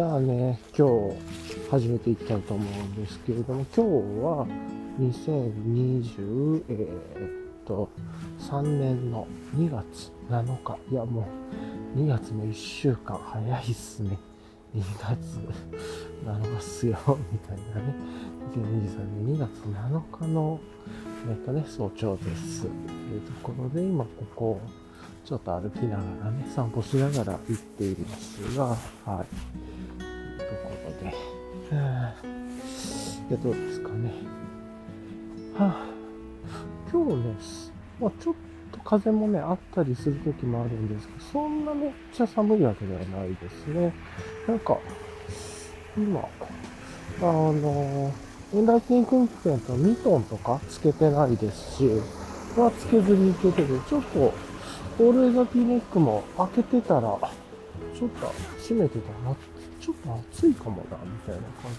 じゃあね、今日始めていきたいと思うんですけれども、今日は2020、えー、っと、3年の2月7日。いや、もう2月も1週間早いっすね。2月7日っすよ、みたいなね。2023年2月7日の、えっとね、早朝です。というところで、今ここ、ちょっと歩きながらね、散歩しながら行っていますが、はい。ぁで、どうですかね。はぁ、今日ね、まあ、ちょっと風もね、あったりする時もあるんですけど、そんなめっちゃ寒いわけではないですね。なんか、今、あの、エンダーキングペンとミトンとかつけてないですし、はつけずに行けてて、ちょっと、オールエザピーネックも開けてたら、ちょっと閉めてたら、ちょっと暑いかもな、みたいな感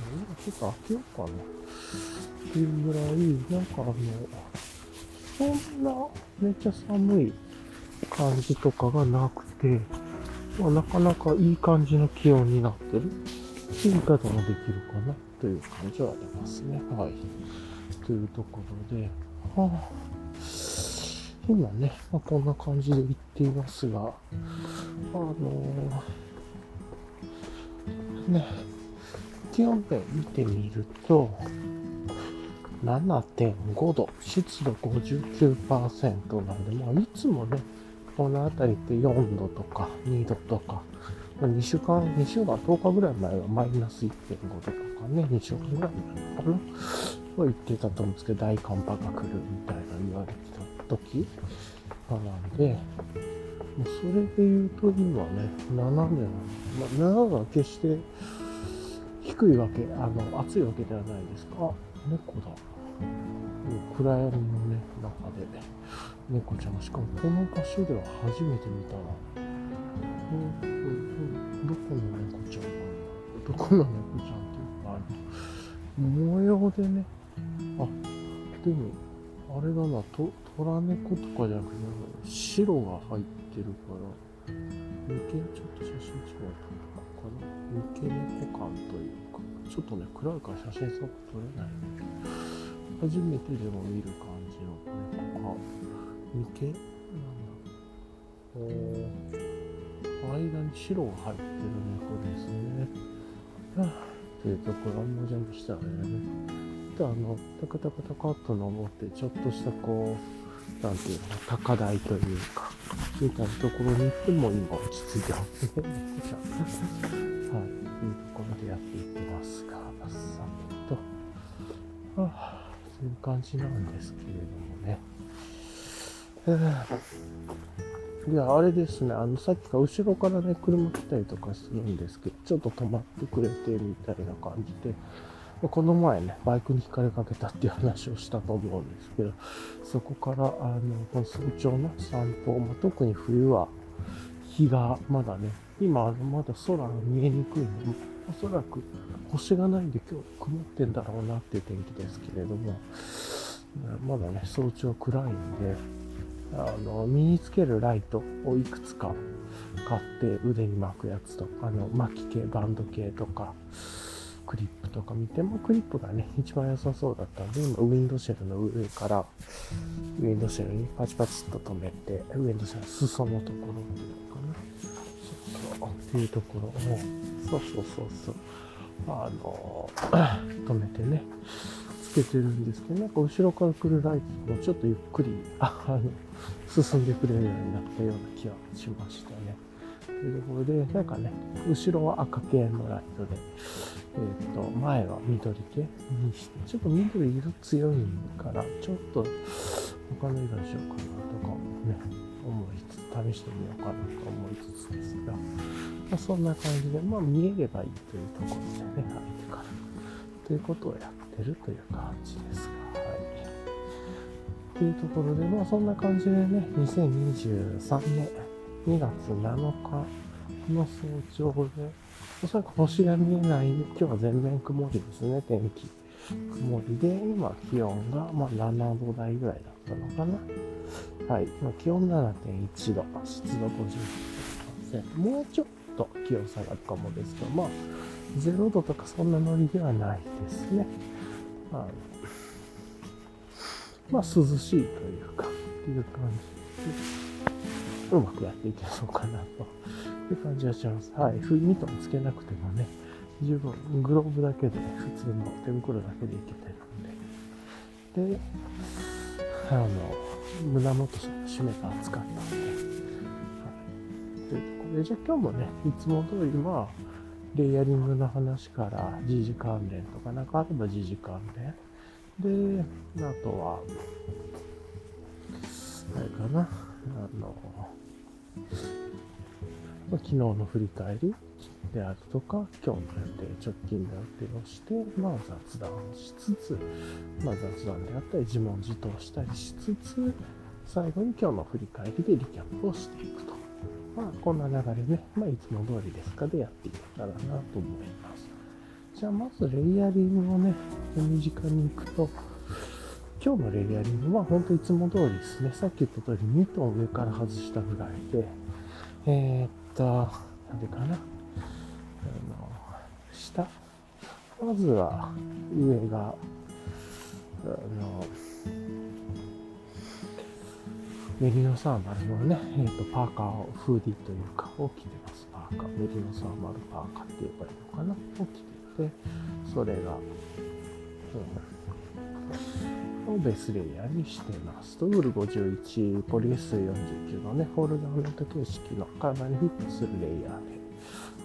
じで、ちょっと開けようかな。っていうぐらい、なんかあの、そんなめっちゃ寒い感じとかがなくて、まあ、なかなかいい感じの気温になってる。っていう言い方もできるかな、という感じはありますね。はい。というところで、はあ今ね、まあ、こんな感じで行っていますが、あのー、ね、気温で見てみると、7.5度、湿度59%なんで、まあ、いつもね、この辺りって4度とか2度とか、まあ、2週間、2週間、10日ぐらい前はマイナス1.5度とかね、2週間ぐらい前かな、と言ってたと思うんですけど、大寒波が来るみたいな言われてた時なんで、それで言うと今ね、7年、まあ、7が決して低いわけ、あの、暑いわけではないですか。猫だ。暗闇のね、中で、猫ちゃんが、しかもこの場所では初めて見たな。うん、うん、どこの猫ちゃんなんだどこの猫ちゃんっていうか、あの、模様でね、あ、でも、あれだな、虎猫とかじゃなくて、白が入っててるから、三毛、ちょっと写真違うかな。三毛猫感というか、ちょっとね、暗いから写真すごく撮れないんだけど、初めてでも見る感じの猫か、三毛なんだ。お間に白が入ってる猫ですね。はぁ、というところ、もう全部したらね。で、あの、タカタカタカっと登って、ちょっとしたこう、なんていうの、高台というか、みたいなところに行っても今落ち着いてますね。猫ちゃん。はい。というところでやっていってますが、さっと、はあ、そういう感じなんですけれどもね。いや、あれですね、あの、さっきから後ろからね、車来たりとかするんですけど、ちょっと止まってくれてみたいな感じで、この前ね、バイクに光かれかけたっていう話をしたと思うんですけど、そこから、あの、この早朝の散歩、まあ、特に冬は、日がまだね、今、まだ空が見えにくいので、おそらく星がないんで今日曇ってんだろうなっていう天気ですけれども、まだね、早朝暗いんで、あの、身につけるライトをいくつか買って腕に巻くやつとか、あの、巻き系、バンド系とか、クリップとか見ても、クリップがね、一番良さそうだったんで、今、ウィンドシェルの上から、ウィンドシェルにパチパチっと止めて、ウィンドシェルの裾のところっていうのかな。そうそう、っていうところを、そうそうそうそう、あの、止めてね、つけてるんですけど、なんか後ろから来るライトもちょっとゆっくり、あの、進んでくれるようになったような気がしましたね。というところで、なんかね、後ろは赤系のライトで、えっ、ー、と、前は緑系にして、ちょっと緑色強いから、ちょっと他の色にしようかなとかもね、思いつつ、試してみようかなと思いつつですが、まあ、そんな感じで、まあ見えればいいというところでね、相手から。ということをやってるという感じですが、はい。というところで、まあそんな感じでね、2023年2月7日の早朝で、おそらく星が見えない、今日は全面曇りですね、天気。曇りで、今気温がま7度台ぐらいだったのかな。はい。ま、気温7.1度、湿度50%。もうちょっと気温下がるかもですけど、まあ、0度とかそんなノリではないですね。あのまあ、涼しいというか、っていう感じで、うまくやっていけそうかなという感じがします。はい。ミトンつけなくてもね、十分グローブだけで普通の手袋だけでいけてるんで。で、あの、胸元締めた厚かったんで。はい。というところで、じゃあ今日もね、いつも通りまあ、レイヤリングの話から時事関連とかなんかあれば時事関連。で、あとは、あれかな、あの、昨日の振り返りであるとか、今日の予定、直近の予定をして、まあ雑談をしつつ、まあ雑談であったり、自問自答したりしつつ、最後に今日の振り返りでリキャップをしていくと。まあこんな流れね、まあいつも通りですかでやっていけたらなと思います。じゃあまずレイヤリングをね、身近に行くと、今日のレイヤリングは本当いつも通りですね。さっき言った通り2トン上から外したぐらいで、えー、と、なんでかな。あの、下。まずは上が、あの、メリノサーマルのね、えー、とパーカーを、フーディーというか、を着てます。パーカー。メリノサーマルパーカーって言えばいいのかなを着てて、それが、うん、をベースレイヤーにしてます。と、ウール51、ポリエス49のね、ホールダウント形式の体にフィットするレイヤーで、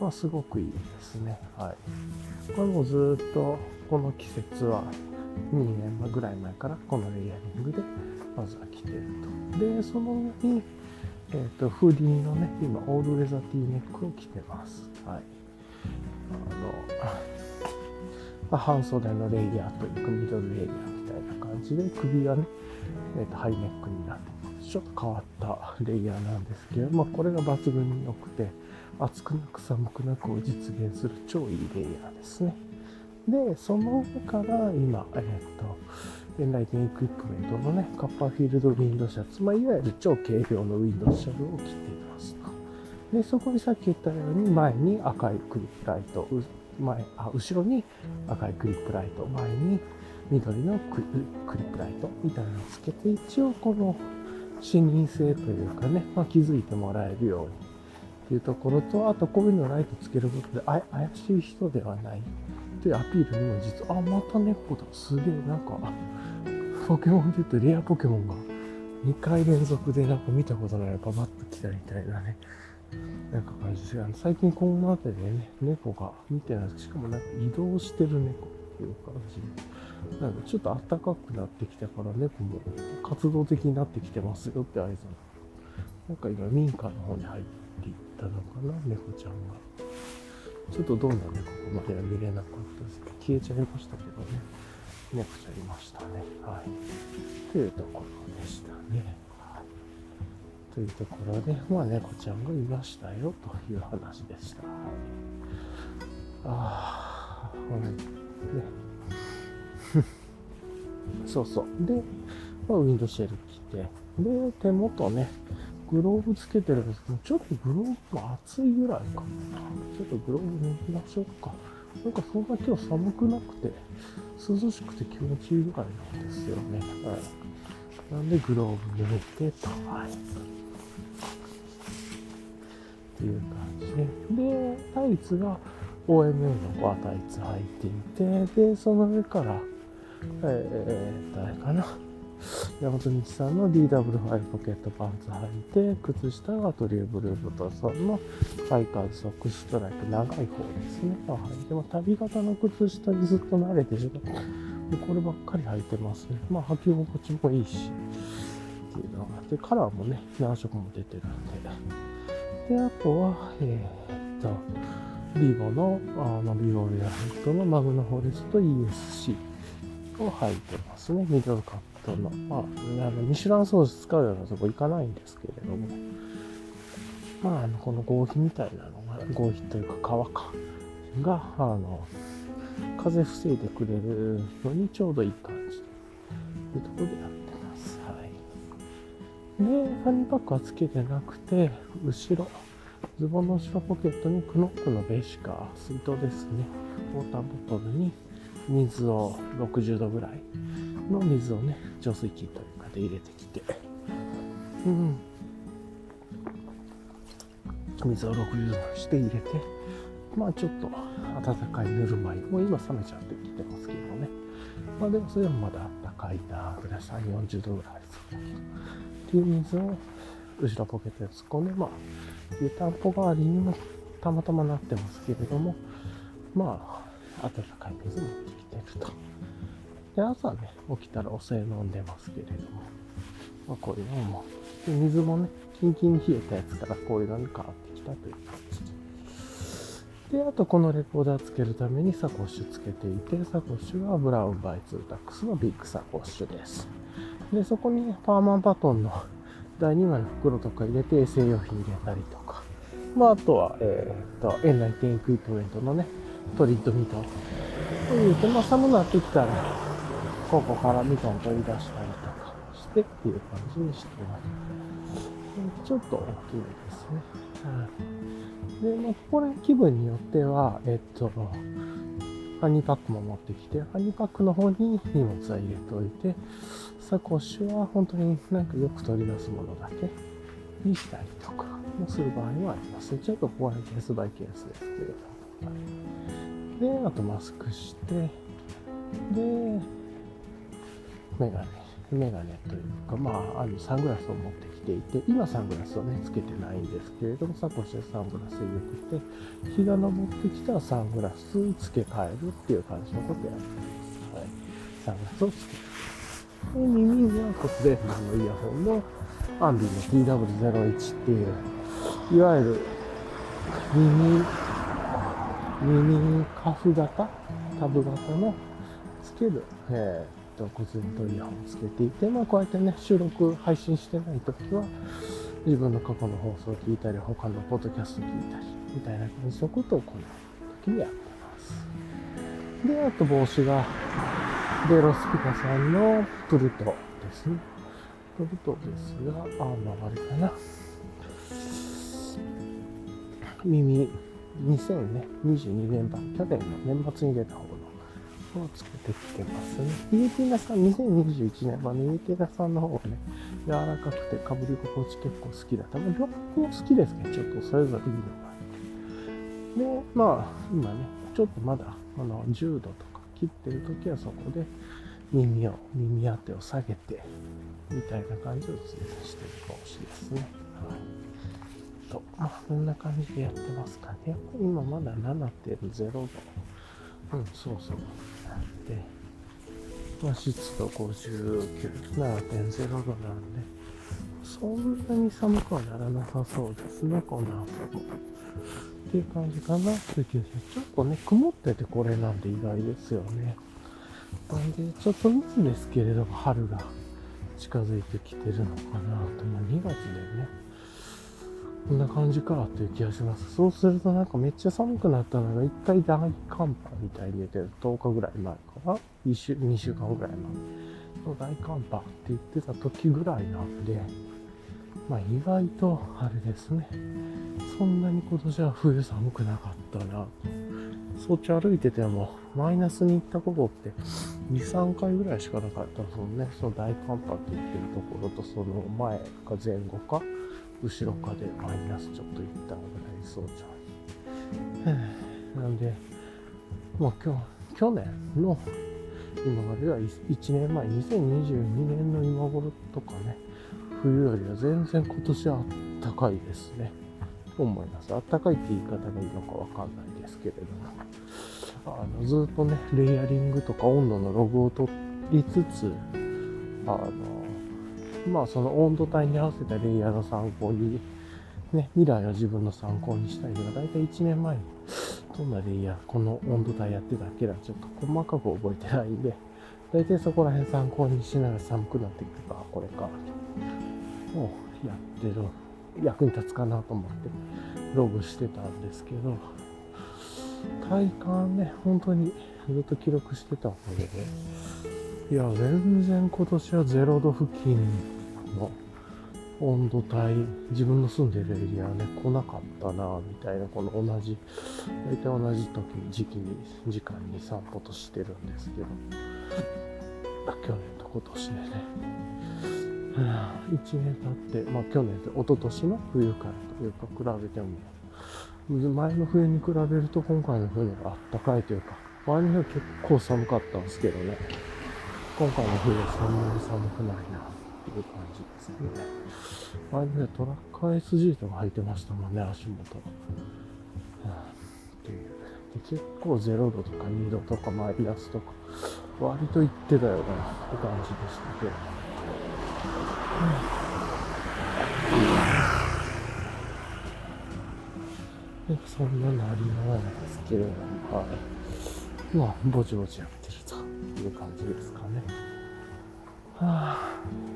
まあ、すごくいいですね。はい。これもずっと、この季節は、2年ぐらい前からこのレイヤリングでまずは着てると。で、その上に、え、ー、と、フーディーのね、今、オールウェザーティーネックを着てます。はい。あの、半袖のレイヤーというか、ミドルレイヤーたいな感じで、首がね、え、ー、と、ハイネックになって。ちょっと変わったレイヤーなんですけど、まあ、これが抜群に良くて、暑くなく寒くなくを実現する超いいレイヤーですね。で、その上から今、えっ、ー、と、エンライテンエクイプメントのね、カッパーフィールドウィンドシャツ、まあ、いわゆる超軽量のウィンドシャツを着ています。で、そこにさっき言ったように、前に赤いクリップライト、前、あ、後ろに赤いクリップライト、前に緑のクリップライトみたいなのをつけて、一応この視認性というかね、まあ、気づいてもらえるようにっていうところと、あとこういうのライトつけることで、怪しい人ではないというアピールにも実は、あ、また猫だ。すげえ、なんか、ポケモンで言うとレアポケモンが2回連続でなんか見たことないババッと来たみたいなね、なんか感じですあの最近この辺りでね、猫が見てないしかもなんか移動してる猫っていう感じ、なんかちょっと暖かくなってきたから猫も活動的になってきてますよって合図なんか今民家の方に入っていったのかな、猫ちゃんが。ちょっとどんな猫かまでは見れなかったですけど、消えちゃいましたけどね。猫ちゃんいましたね。はい。というところでしたね。はい。というところで、まあ猫ちゃんがいましたよという話でした。はい。ああ、ほんね。そうそう。で、まあ、ウィンドシェル着て、で、手元ね、グローブつけてるんですけど、ちょっとグローブ熱いぐらいかな。ちょっとグローブ抜きましょうか。なんかそんな今日寒くなくて、涼しくて気持ちいいぐらいなんですよね。はい。なんでグローブ抜いてと。はい。っていう感じで。で、タイツが OMA のバータイツ履いていて、で、その上から、えー、誰かな？山本道さんの DW5 ポケットパンツ履いて、靴下がトリューブルーボトさんのハイカーズソックストライプ長い方ですね。はい。でも旅型の靴下にずっと慣れてしまう。こればっかり履いてますね。まあ履き心地もいいし。っていうのがあって、カラーもね、何色も出てるんで。で、あとは、えー、っと、ビーボの、あの、ビーボールヤヘッドのマグナフォレスト ESC を履いてますね。ミドルカットの、まあ、あのミシュランソース使うようなとこ行かないんですけれども、まあ、あのこの合皮みたいなのが、合皮というか皮か、が、あの、風防いでくれるのにちょうどいい感じというところでやってます。はい。で、ファニーパックはつけてなくて、後ろ、ズボンの後ろポケットにクノックのベーシカー、水筒ですね。ウォーターボトルに水を60度ぐらいの水をね、浄水器というかで入れてきて、うん。水を60度にして入れて、まあちょっと温かいぬるま湯、もう今冷めちゃってきてますけどね。まあでもそれはまだあったかいなぐらい、3、40度ぐらいですっていう水を後ろポケットに突っ込んで、まあ湯たんぽ代わりにもたまたまなってますけれども、まあ、温かい水持ってきてると。で、朝ね、起きたらお茶飲んでますけれども、まあ、こういうのも、で水もね、キンキンに冷えたやつからこういうのに変わってきたという感じで。あとこのレコーダーつけるためにサコッシュつけていて、サコッシュは BROWN by 2-tacs のビッグサコッシュです。で、そこにパーマンバトンの第2枚の袋とか入れて衛生用品入れたりとか、まあ、あとは、えっ、と、エンライテンエクイプメントのね、トリートミート。言うて、まあ、寒なってきたら、ここからミトン取り出したりとかしてっていう感じにしてます。ちょっと大きめですね。はい。で、まあ、これ気分によっては、えっと、ハニーパックも持ってきて、ハニーパックの方に荷物は入れておいて、サコッシュは本当になんかよく取り出すものだけにしたりとかもする場合もあります。ちょっと怖いケースバイケースですけど。で、あとマスクして、で、メガネ、メガネというか、まあ、あのサングラスを持ってきていて、今サングラスをね、つけてないんですけれども、サコッシュでサングラス入れてて、日が昇ってきたらサングラス付け替えるっていう感じのことやってます。はい。サングラスを付ける。で耳には骨伝導のイヤホンのアンビの TW01 っていう、いわゆる耳、耳カフ型？タブ型の？つける、えー、っと骨伝導イヤホンをつけていて、まあこうやってね、収録、配信してない時は、自分の過去の放送を聞いたり、他のポッドキャスト聞いたり、みたいな感じのことをこの時にやってます。で、あと帽子が、で、ロスピカさんのプルトですね。プルトですが、あ、まあ、あれかな。耳、2022年版、去年の年末に出た方のをつけてきてますね。イエティナさん、2021年版のイエティナさんの方がね、柔らかくてかぶり心地結構好きだった。まあ、両方好きですけど、ちょっとそれぞれいいのがあって。で、まあ、今ね、ちょっとまだ、あの、10度とか、切ってる時はそこで耳を、耳当てを下げて、みたいな感じをしてるかもしれないですね。はい。と、まあ、こんな感じでやってますかね。今まだ7.0度。うん、そうそう。なんで、まあ、湿度59、7.0度なんで、そんなに寒くはならなさそうですね、この後も。っていう感じかなっていう気が。ちょっとね、曇っててこれなんで意外ですよね。なんで、ちょっとずつですけれども、春が近づいてきてるのかなと、ま、2月でね、こんな感じかっていう気がします。そうするとなんかめっちゃ寒くなったのが一回大寒波みたいに出てる10日ぐらい前かな ?1 週、2週間ぐらい前の大寒波って言ってた時ぐらいなんで、まあ意外とあれですね。そんなに今年は冬寒くなかったなと。そっち歩いてても、マイナスに行ったことって2、3回ぐらいしかなかったそのね、その大寒波って言ってるところと、その前か前後か、後ろかでマイナスちょっと行ったぐらいそうじゃん。なんで、もう今日、去年の今までは1年前、2022年の今頃とかね、冬よりは全然今年は暖かいですね。思います。暖かいって言い方がいいのかわかんないですけれども。あのずっとね、レイヤリングとか温度のログを取りつつ、あの、まあその温度帯に合わせたレイヤーの参考に、ね、未来を自分の参考にしたいのが、だいたい1年前にどんなレイヤー、この温度帯やってたっけな、ちょっと細かく覚えてないんで、だいたいそこら辺参考にしながら寒くなってくるか、これか、をやってる、役に立つかなと思ってログしてたんですけど、体感ね、本当にずっと記録してたおかげで、いや、全然今年は0度付近の温度帯、自分の住んでるエリアはね、来なかったな、みたいな、この同じ、大体同じ時、時期に、時間に散歩としてるんですけど、去年と今年でね、1年経って、まあ去年で、一昨年の冬からというか、比べても、前の冬に比べると今回の冬があったかいというか、前の冬結構寒かったんですけどね、今回の冬はそんなに寒くないなっていう感じ。ですね。前の冬トラッカー SG とか履いてましたもんね、足元。っていう。結構0度とか2度とかマイナスとか、割と言ってたよなって感じでしたけど。うんそんななりなんですけれども、はい。まあ、ぼちぼちやってるという感じですかね。はあ。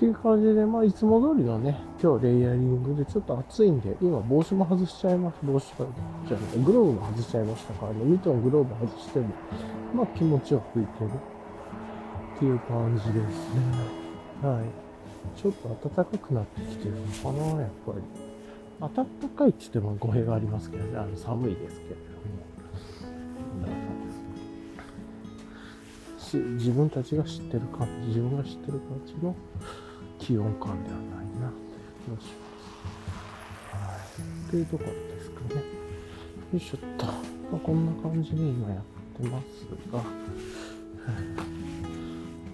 っていう感じで、まあ、いつも通りのね、今日レイヤリングでちょっと暑いんで、今帽子も外しちゃいます。帽子かじゃなくて、グローブも外しちゃいましたからね、ミトングローブ外しても、まあ気持ちよくいけるっていう感じですね。はい。ちょっと暖かくなってきてるのかな、やっぱり。暖かいって言っても語弊がありますけどね、あの寒いですけれども。自分たちが知ってる感じ、自分が知ってる感じの気温感ではないな、という気がします。はい。っていうところですかね。よいしょっと。まあ、こんな感じで今やってますが、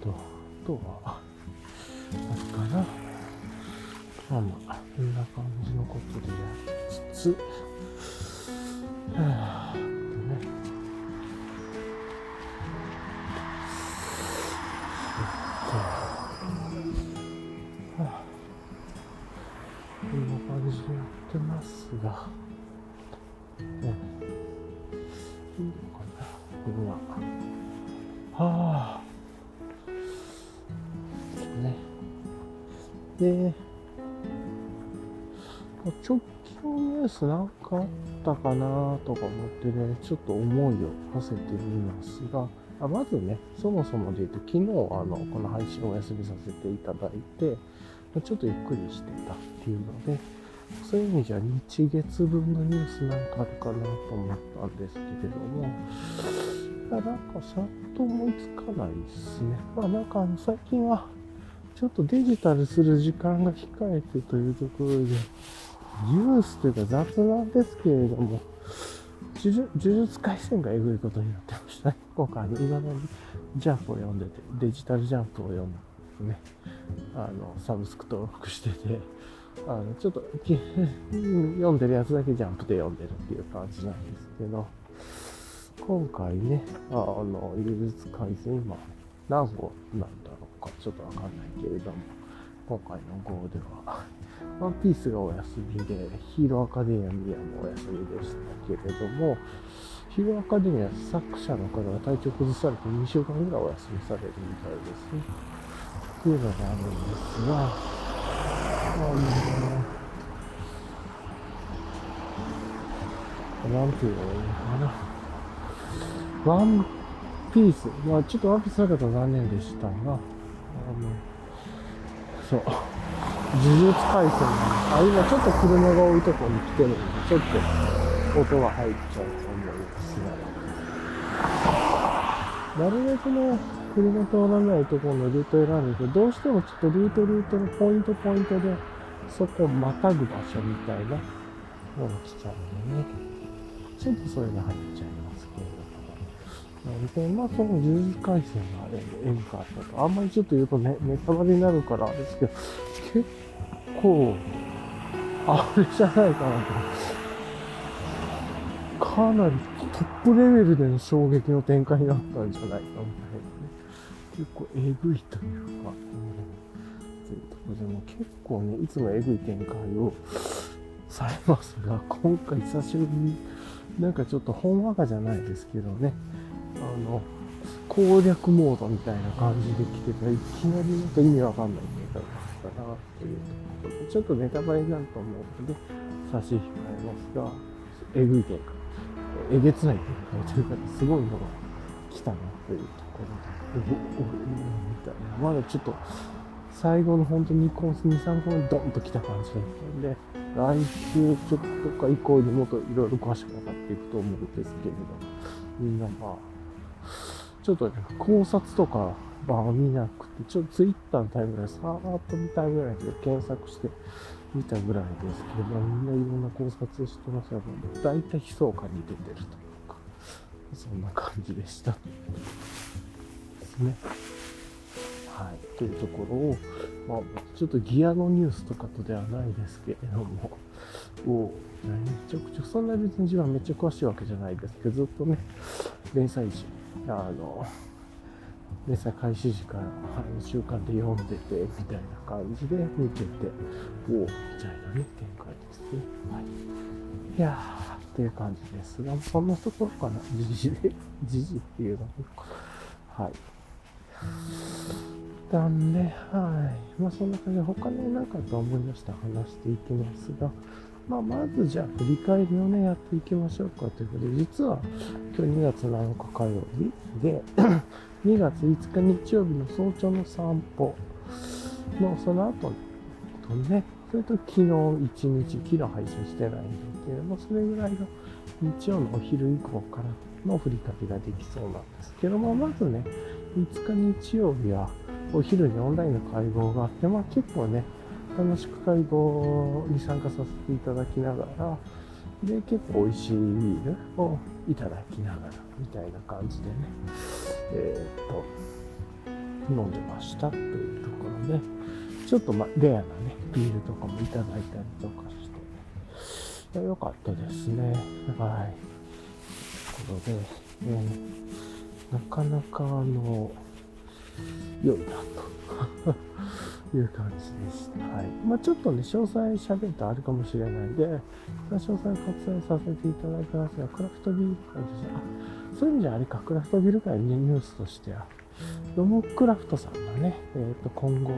と、あとは、あるかな。まあまあ、こんな感じのことでやりつつ、はぁ、が、ね、い。いのかな、今。はぁ、ね。で、直近のニュースなかったかなとか思ってね、ちょっと思いを馳せてみますが、あまずね、そもそもで言うと、昨日、あの、この配信をお休みさせていただいて、ちょっとゆっくりしてたっていうので、そういう意味じゃ日月分のニュースなんかあるかなと思ったんですけれども、いやなんかさっと思いつかないですね。まあなんかあの最近はちょっとデジタルする時間が控えてというところで、ニュースというか雑なんですけれども、呪術廻戦がえぐいことになってましたね。今回、今までジャンプを読んでて、デジタルジャンプを読んでね、あの、サブスク登録してて、あの、ちょっと、読んでるやつだけジャンプで読んでるっていう感じなんですけど、今回ね、あの、呪術廻戦今、何号なんだろうか、ちょっとわかんないけれども、今回の号では、ワンピースがお休みで、ヒーローアカデミアもお休みでしたけれども、ヒーローアカデミア作者の方が体調崩されて2週間ぐらいお休みされるみたいですね。っていうのがあるんですが、あの、なんていうのかな。ワンピース、まあちょっとワンピースなかったら残念でしたが、あの、そう。呪術廻戦あ、今ちょっと車が多いとこに来てるんで、ちょっと音が入っちゃうと思いますが。なるべくね、車通らないところのルート選んでどうしてもちょっとルートルートのポイントポイントで、そこをまたぐ場所みたいなのが来ちゃうんでね。ちょっとそれが入っちゃいますけれども。なので、まあ、その呪術廻戦が演歌だと、あんまりちょっと言うとね、ネタバレになるからですけど、結構、あれじゃないかなと。かなりトップレベルでの衝撃の展開になったんじゃないかみたいな。結構えぐいというか、うん、いうとこでも結構ね、いつもえぐい展開をされますが、今回久しぶりになんかちょっとほんわかじゃないですけどね、あの、攻略モードみたいな感じで来てたらいきなりなんか意味わかんない展開がったなっていうところで、ちょっとネタバレになると思うので、差し控えますが、えぐい展開、えげつない展開というか、すごいのが来たなというところで、まだちょっと、最後の本当に2個、2、3個目ドンと来た感じだったんで、来週ちょっとか以降にもっといろいろ詳しく分かっていくと思うんですけれど、みんなまあ、ちょっとね、考察とかは見なくて、ちょっとツイッターのタイムラインさーっと見たぐらいで検索して見たぐらいですけど、みんないろんな考察をしてますよ。大体悲壮感に出てるというか、そんな感じでした。ですね。はい。というところを、まあ、ちょっとギアのニュースとかとではないですけれども、を、めちゃくちゃ、そんな別に自分はめっちゃ詳しいわけじゃないですけど、ずっとね、連載時、あの、連載開始時から、あの週刊で読んでて、みたいな感じで見てて、おお、みたいなね、展開ですね。はい。いやー、っていう感じですが、そんなところかな、時事で、時事っていうのは。はい。なんで、はい。まあそんな感じで、他に何かと思い出して話していきますが、まあまずじゃあ振り返りをね、やっていきましょうかということで、実は今日2月7日火曜日で、2月5日日曜日の早朝の散歩のその後とね、それと昨日1日、昨日配信してないんですけれども、それぐらいの日曜のお昼以降からの振り返りができそうなんですけども、まずね、5日日曜日はお昼にオンラインの会合があって、まあ結構ね、楽しく会合に参加させていただきながら、で、結構美味しいビールをいただきながら、みたいな感じでね、えー、っと、飲んでましたというところで、ちょっとま、レアなね、ビールとかもいただいたりとかして、良かったですね。はい。ということで、えー、なかなかあの、良いなと いう感じでした。はい。まあちょっとね、詳細喋るとあるかもしれないんで、詳細割愛させていただきますが、クラフトビール会でした。あ、そういう意味じゃあれか、クラフトビール会のニュースとしては、ロムクラフトさんがね、えっ、ー、と、今後、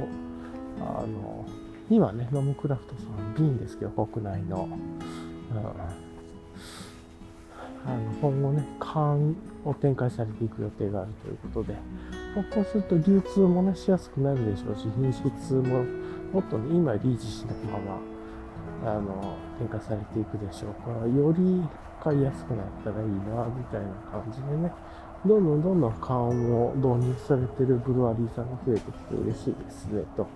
あの、今ね、ロムクラフトさん、瓶ですけど、国内の、うんあの今後ね、缶を展開されていく予定があるということで、こうすると流通もね、しやすくなるでしょうし、品質ももっとね、今リーチしないまま、あの、展開されていくでしょうから、より買いやすくなったらいいな、みたいな感じでね、どんどんどんどん缶を導入されてるブルワリーさんが増えてきて嬉しいですね、と。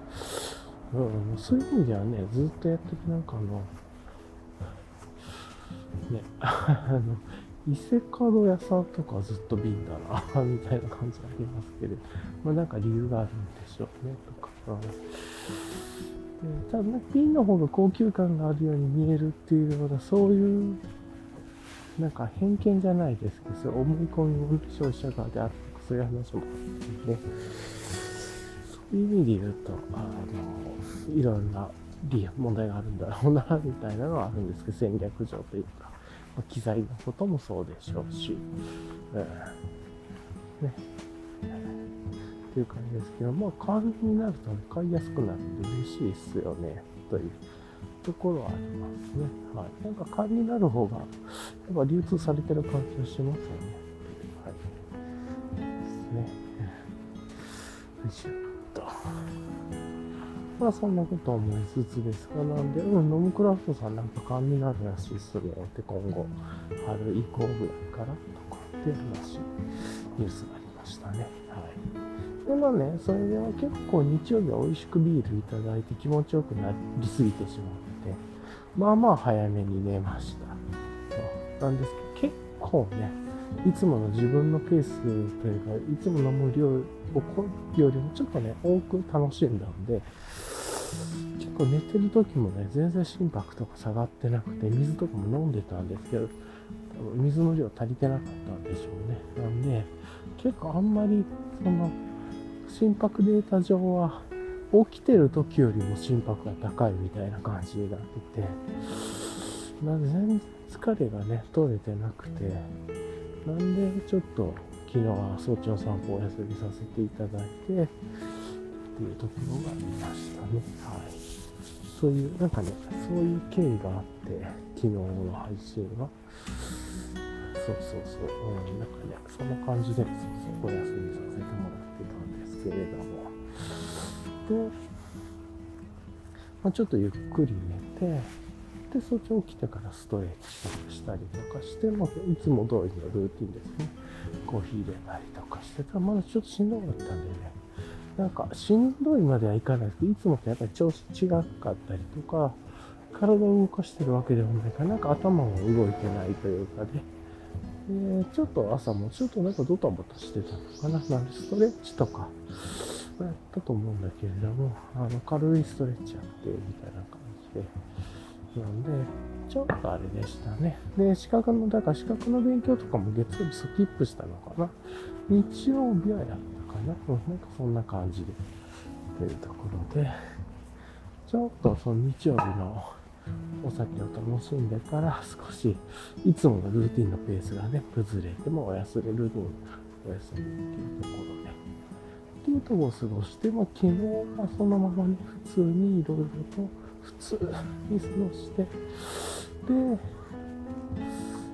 うん、そういう意味ではね、ずっとやってきなんかあの、ね、あの、伊勢門屋さんとかずっと瓶だな、みたいな感じありますけど、まあなんか理由があるんでしょうね、とか。うん、でただね、瓶の方が高級感があるように見えるっていうような、そういう、なんか偏見じゃないですけど、そ思い込みも消費者側であってそういう話もあってね。そういう意味で言うと、あの、いろんな理由、問題があるんだろうな、みたいなのはあるんですけど、戦略上というか。機材のこともそうでしょうし、うん、ね。っていう感じですけど、まあ、換になると、ね、買いやすくなるんで嬉しいっすよね、というところはありますね。はい。なんか換になる方が、やっぱ流通されてる感じがしますよね。はい。ですね。よいしょっと。まあそんなこと思いつつですが、なんで、うん、ノムクラフトさんなんか勘になるらしいっすねって今後、春以降ぐらいからとかっていう話、ニュースがありましたね。はい。で、まあね、それでは結構日曜日は美味しくビールいただいて気持ちよくなりすぎてしまって、まあまあ早めに寝ました。なんですけど、結構ね、いつもの自分のペースというか、いつも飲む量よりもちょっとね、多く楽しんだんで、結構寝てる時もね、全然心拍とか下がってなくて、水とかも飲んでたんですけど、多分水の量足りてなかったんでしょうね。なんで、結構あんまり、その、心拍データ上は、起きてる時よりも心拍が高いみたいな感じになってて、なんで全然疲れがね、取れてなくて、なんでちょっと昨日は早朝散歩お休みさせていただいて、っていうところがありましたね。はい。そういう、なんかね、そういう経緯があって、昨日の配信は、そうそうそう、うん、なんかね、そんな感じで、そうそう、お休みさせてもらってたんですけれども、で、まあ、ちょっとゆっくり寝て、で、そっち起きてからストレッチしたりとかして、まあ、いつも通りのルーティンですね。コーヒー入れたりとかしてたら、まだちょっとしんどかったんでね。なんか、しんどいまではいかないですけど、いつもとやっぱり調子違かったりとか、体を動かしてるわけでもないから、なんか頭も動いてないというかね。で、ちょっと朝もちょっとなんかドタバタしてたのかな。なんでストレッチとかやったと思うんだけれども、あの軽いストレッチやってみたいな感じで。なんで、ちょっとあれでしたね。で、資格の、だから資格の勉強とかも月曜日スキップしたのかな。日曜日はやったかな。うん、なんかそんな感じで。というところで、ちょっとその日曜日のお酒を楽しんでから少しいつものルーティンのペースがね、崩れてもお休み、ルーティンお休みっていうところで、っていうとこを過ごして、まあ、昨日はそのままね、普通にいろいろと普通に過ごして、で、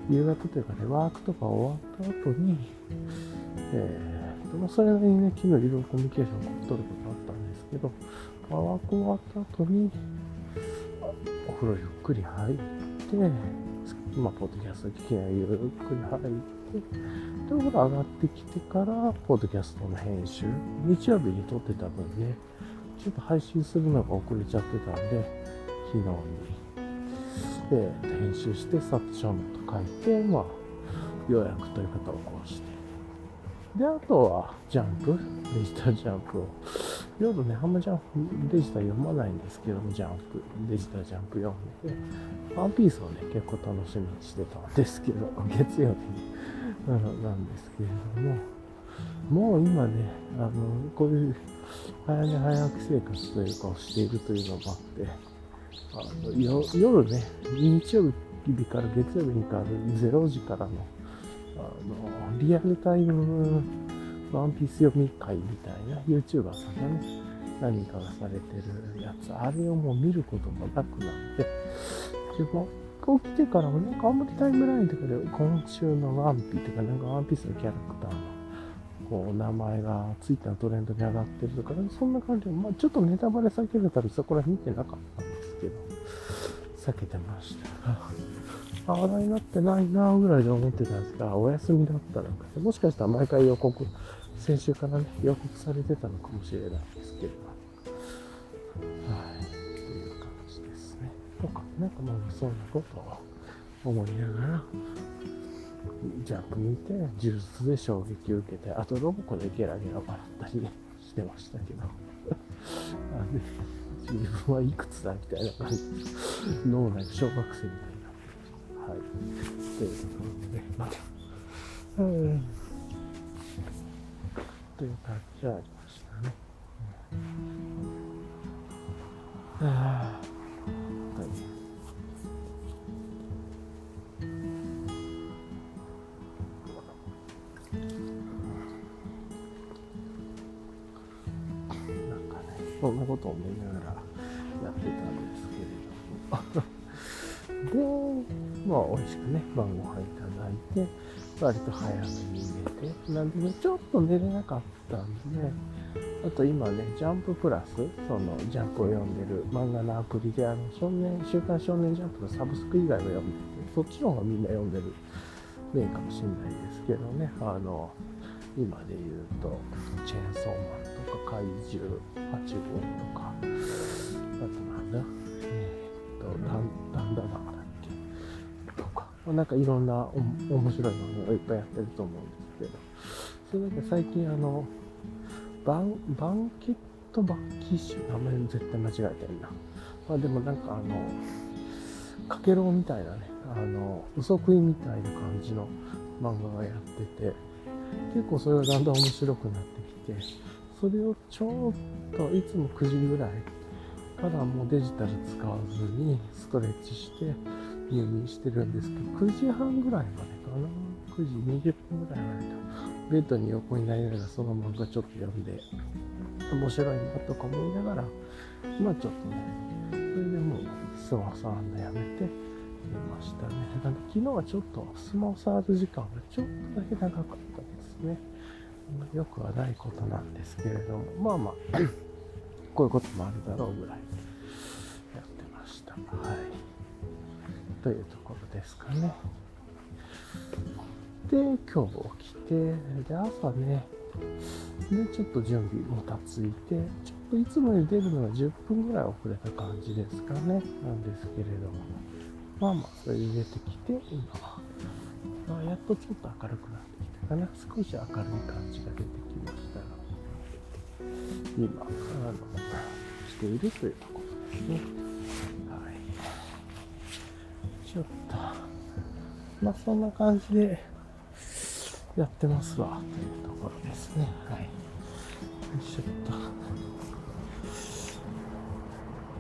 夕方というかね、ワークとか終わった後に、えー、と、まあ、それなりにね、昨日いろいろコミュニケーションを取ることあったんですけど、ワーク終わった後に、お風呂ゆっくり入って、まあ、ポッドキャスト聞きながらゆっくり入って、で、お風呂上がってきてから、ポッドキャストの編集、日曜日に撮ってた分ね、ちょっと配信するのが遅れちゃってたんで、昨日に。で、編集して、サットショーノート書いて、まあ、予約という方をこうして。で、あとは、ジャンプ、デジタルジャンプを。夜ね、あんまじゃデジタル読まないんですけども、ジャンプ、デジタルジャンプ読んで、ワンピースをね、結構楽しみにしてたんですけど、月曜日に、なんですけれども、もう今ね、あの、こういう早寝早起き生活というかをしているというのもあって、あの夜ね、日曜日から月曜日に変わる0時からのあのリアルタイムワンピース読み会みたいな YouTuber さんがね、何かがされてるやつ、あれをもう見ることもなくなって、でも起きてからもなんかあんまりタイムラインとかで今週のワンピーとかなんかワンピースのキャラクターのこう名前がツイッターのトレンドに上がってるとか、そんな感じで、まあ、ちょっとネタバレ避けるためそこら辺見てなかったんですけど、避けてました。が、話題になってないなぐらいで思ってたんですが、お休みだったのか、もしかしたら毎回予告、先週からね、予告されてたのかもしれないですけど、はい、という感じですね。とか、なんかまあそんなことを思いながら、ジャンプ見て、呪術で衝撃を受けて、あとロボコでゲラゲラ笑ったりしてましたけど。あ自分はいくつだみたいな感じ、脳内小学生みたいな。はい。とい。うところでね、また、うん、とい。う感じはありましたね。うん、はあそんなことを思い。ながらやってたんですけれども。まあ、美味しくね、晩ご飯いただいて、割と早めに寝て、なんでね、ちょっと寝れなかったんで、あと今ね、ジャンププラス、そのジャンプを読んでる漫画のアプリで、あの、少年、週刊少年ジャンプのサブスク以外も読んでて、そっちの方がみんな読んでる例かもしれないですけどね、あの、今で言うと、チェーンソーマンとか怪獣8号とか、なんかいろんな面白いのがいっぱいやってると思うんですけど、それだけ最近あの、バン、バンケットバッキッシュ、名前絶対間違えてるな。まあでもなんかあの、かけろうみたいなね、あの、嘘食いみたいな感じの漫画がやってて、結構それがだんだん面白くなってきて、それをちょっといつも9時ぐらいからもうデジタル使わずにストレッチして入眠してるんですけど、9時半ぐらいまでかな？9時20分ぐらいまでかベッドに横になりながらその漫画ちょっと読んで、面白いなとか思いながら、まあちょっとね、それでもうスマホ触るのやめて寝ましたね。だか昨日はちょっとスマホ触る時間がちょっとだけ長かったですね。よくはないことなんですけれども、まあまあ、こういうこともあるだろうぐらいやってましたはい。というところですかね。で、今日起きて、で、朝ね、で、ちょっと準備もたついて、ちょっといつもより出るのが10分ぐらい遅れた感じですかね。なんですけれども。まあまあ、それで出てきて、今、まあ、やっとちょっと明るくなってきたかな。少し明るい感じが出てきましたが、今、あの、しているというところですね。ちょっと、まあそんな感じでやってますわ、というところですね。はい。ちょっと、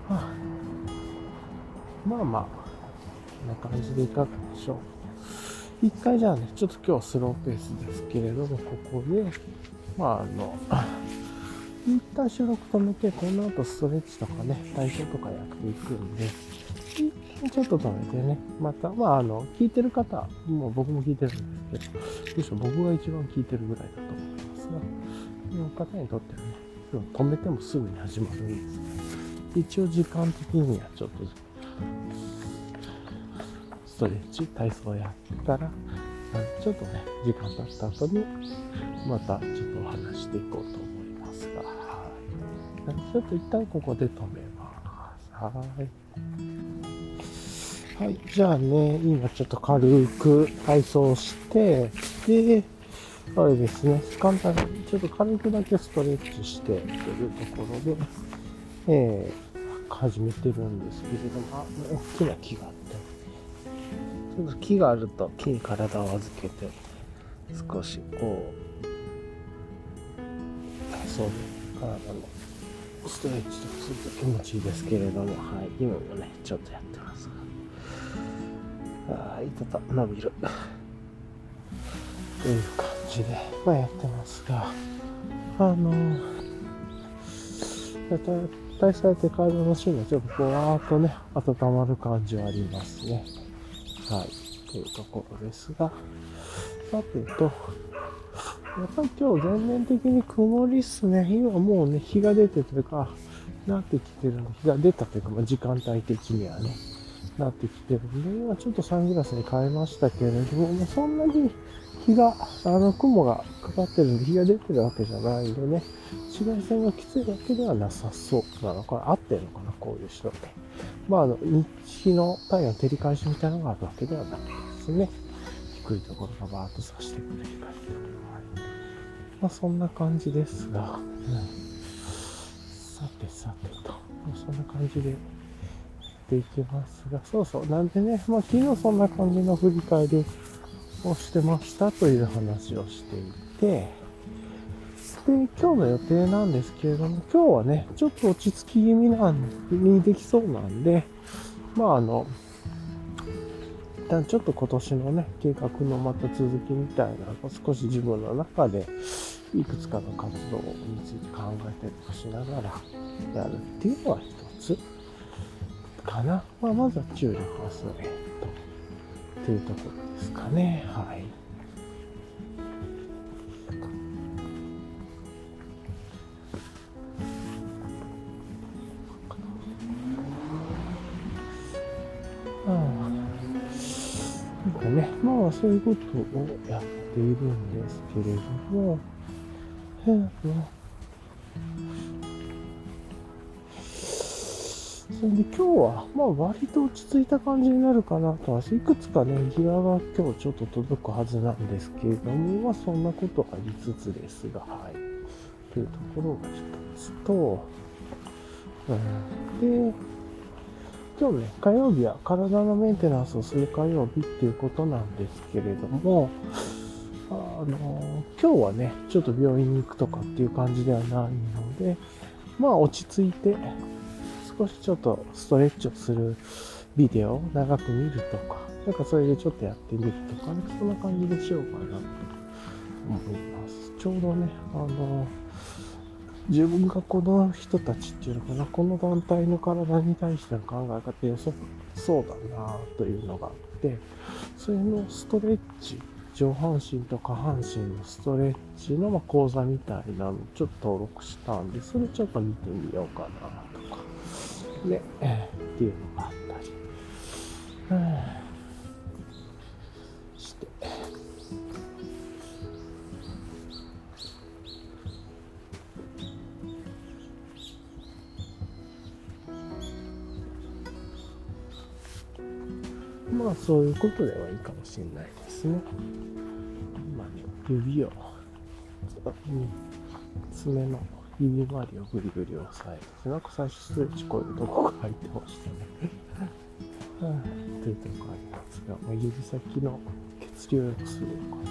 まあ、まあまあ、こんな感じでいかがでしょう。一回じゃあね、ちょっと今日スローペースですけれども、ここで、まああの、一旦収録止めて、この後ストレッチとかね、体操とかやっていくんで、一ちょっと止めてね、また、まああの、聞いてる方、もう僕も聞いてるんですけど、むしろ僕が一番聞いてるぐらいだと思いますが、その方にとってはね、止めてもすぐに始まるんですけど、一応時間的にはちょっと、ストレッチ、体操やってから、ちょっとね、時間経った後に、またちょっとお話していこうと思いますが、はい。ちょっと一旦ここで止めます。はい。はい。じゃあね、今ちょっと軽く体操して、で、あれですね、簡単に、ちょっと軽くだけストレッチしてというところで、えー、始めてるんですけれども、あ、大きな木があって、ちょっと木があると木に体を預けて、少しこう、そうね、体のストレッチとかすると気持ちいいですけれども、はい、今もね、ちょっとやってますが。あいたた、伸びる。という感じで、まあやってますが、あの、体されて体の芯がちょっとぼわーっとね、温まる感じはありますね。はい。というところですが、さてと、やっぱり今日全面的に曇りっすね。今もうね、日が出てというか、なってきてるの。日が出たというか、まあ、時間帯的にはね、なってきてるんで、今ちょっとサングラスに変えましたけれども、もうそんなに日が、あの、雲がかかってるんで、日が出てるわけじゃないんでね、紫外線がきついわけではなさそうなのかな。合ってるのかな、こういう人って。まあ、あの、日の太陽照り返しみたいなのがあるわけではないですね。低いところがバーッと差してくれる感じと。まあ、そんな感じですが、うん、さてさてと、そんな感じでっていきますが、そうそう、なんでね、まあ、昨日そんな感じの振り返りをしてましたという話をしていて、で、今日の予定なんですけれども、今日はね、ちょっと落ち着き気味なんにできそうなんで、まああの、一旦ちょっと今年のね、計画のまた続きみたいな少し自分の中でいくつかの活動について考えたりとかしながらやるっていうのは一つ。かな。まあ、まずは注力はそれと、っていうところですかね。はい。なんかね、まあそういうことをやっているんですけれども、それで今日は、まあ割と落ち着いた感じになるかなとは、いくつかね、ギガが今日ちょっと届くはずなんですけれども、まあそんなことありつつですが、はい。というところが一つと、うん、で、今日ね、火曜日は体のメンテナンスをする火曜日っていうことなんですけれども、あの、今日はね、ちょっと病院に行くとかっていう感じではないので、まあ落ち着いて、少しちょっとストレッチをするビデオを長く見るとか、なんかそれでちょっとやってみるとか、ね、そんな感じでしようかなと思います。ちょうどね、あの、自分がこの人たちっていうのかな、この団体の体に対しての考え方良さそうだなというのがあって、それのストレッチ、上半身と下半身のストレッチの講座みたいなのちょっと登録したんで、それちょっと見てみようかなね、えー、っていうのがあったして。まあそういうことではいいかもしれないですね。今ね、指を、爪の指周りをぐりぐり押さえる。なんか最初ストレッチこういうとこが入ってましたね。は あ、というとこありますが、まあ、指先の血流を良くするのかな。は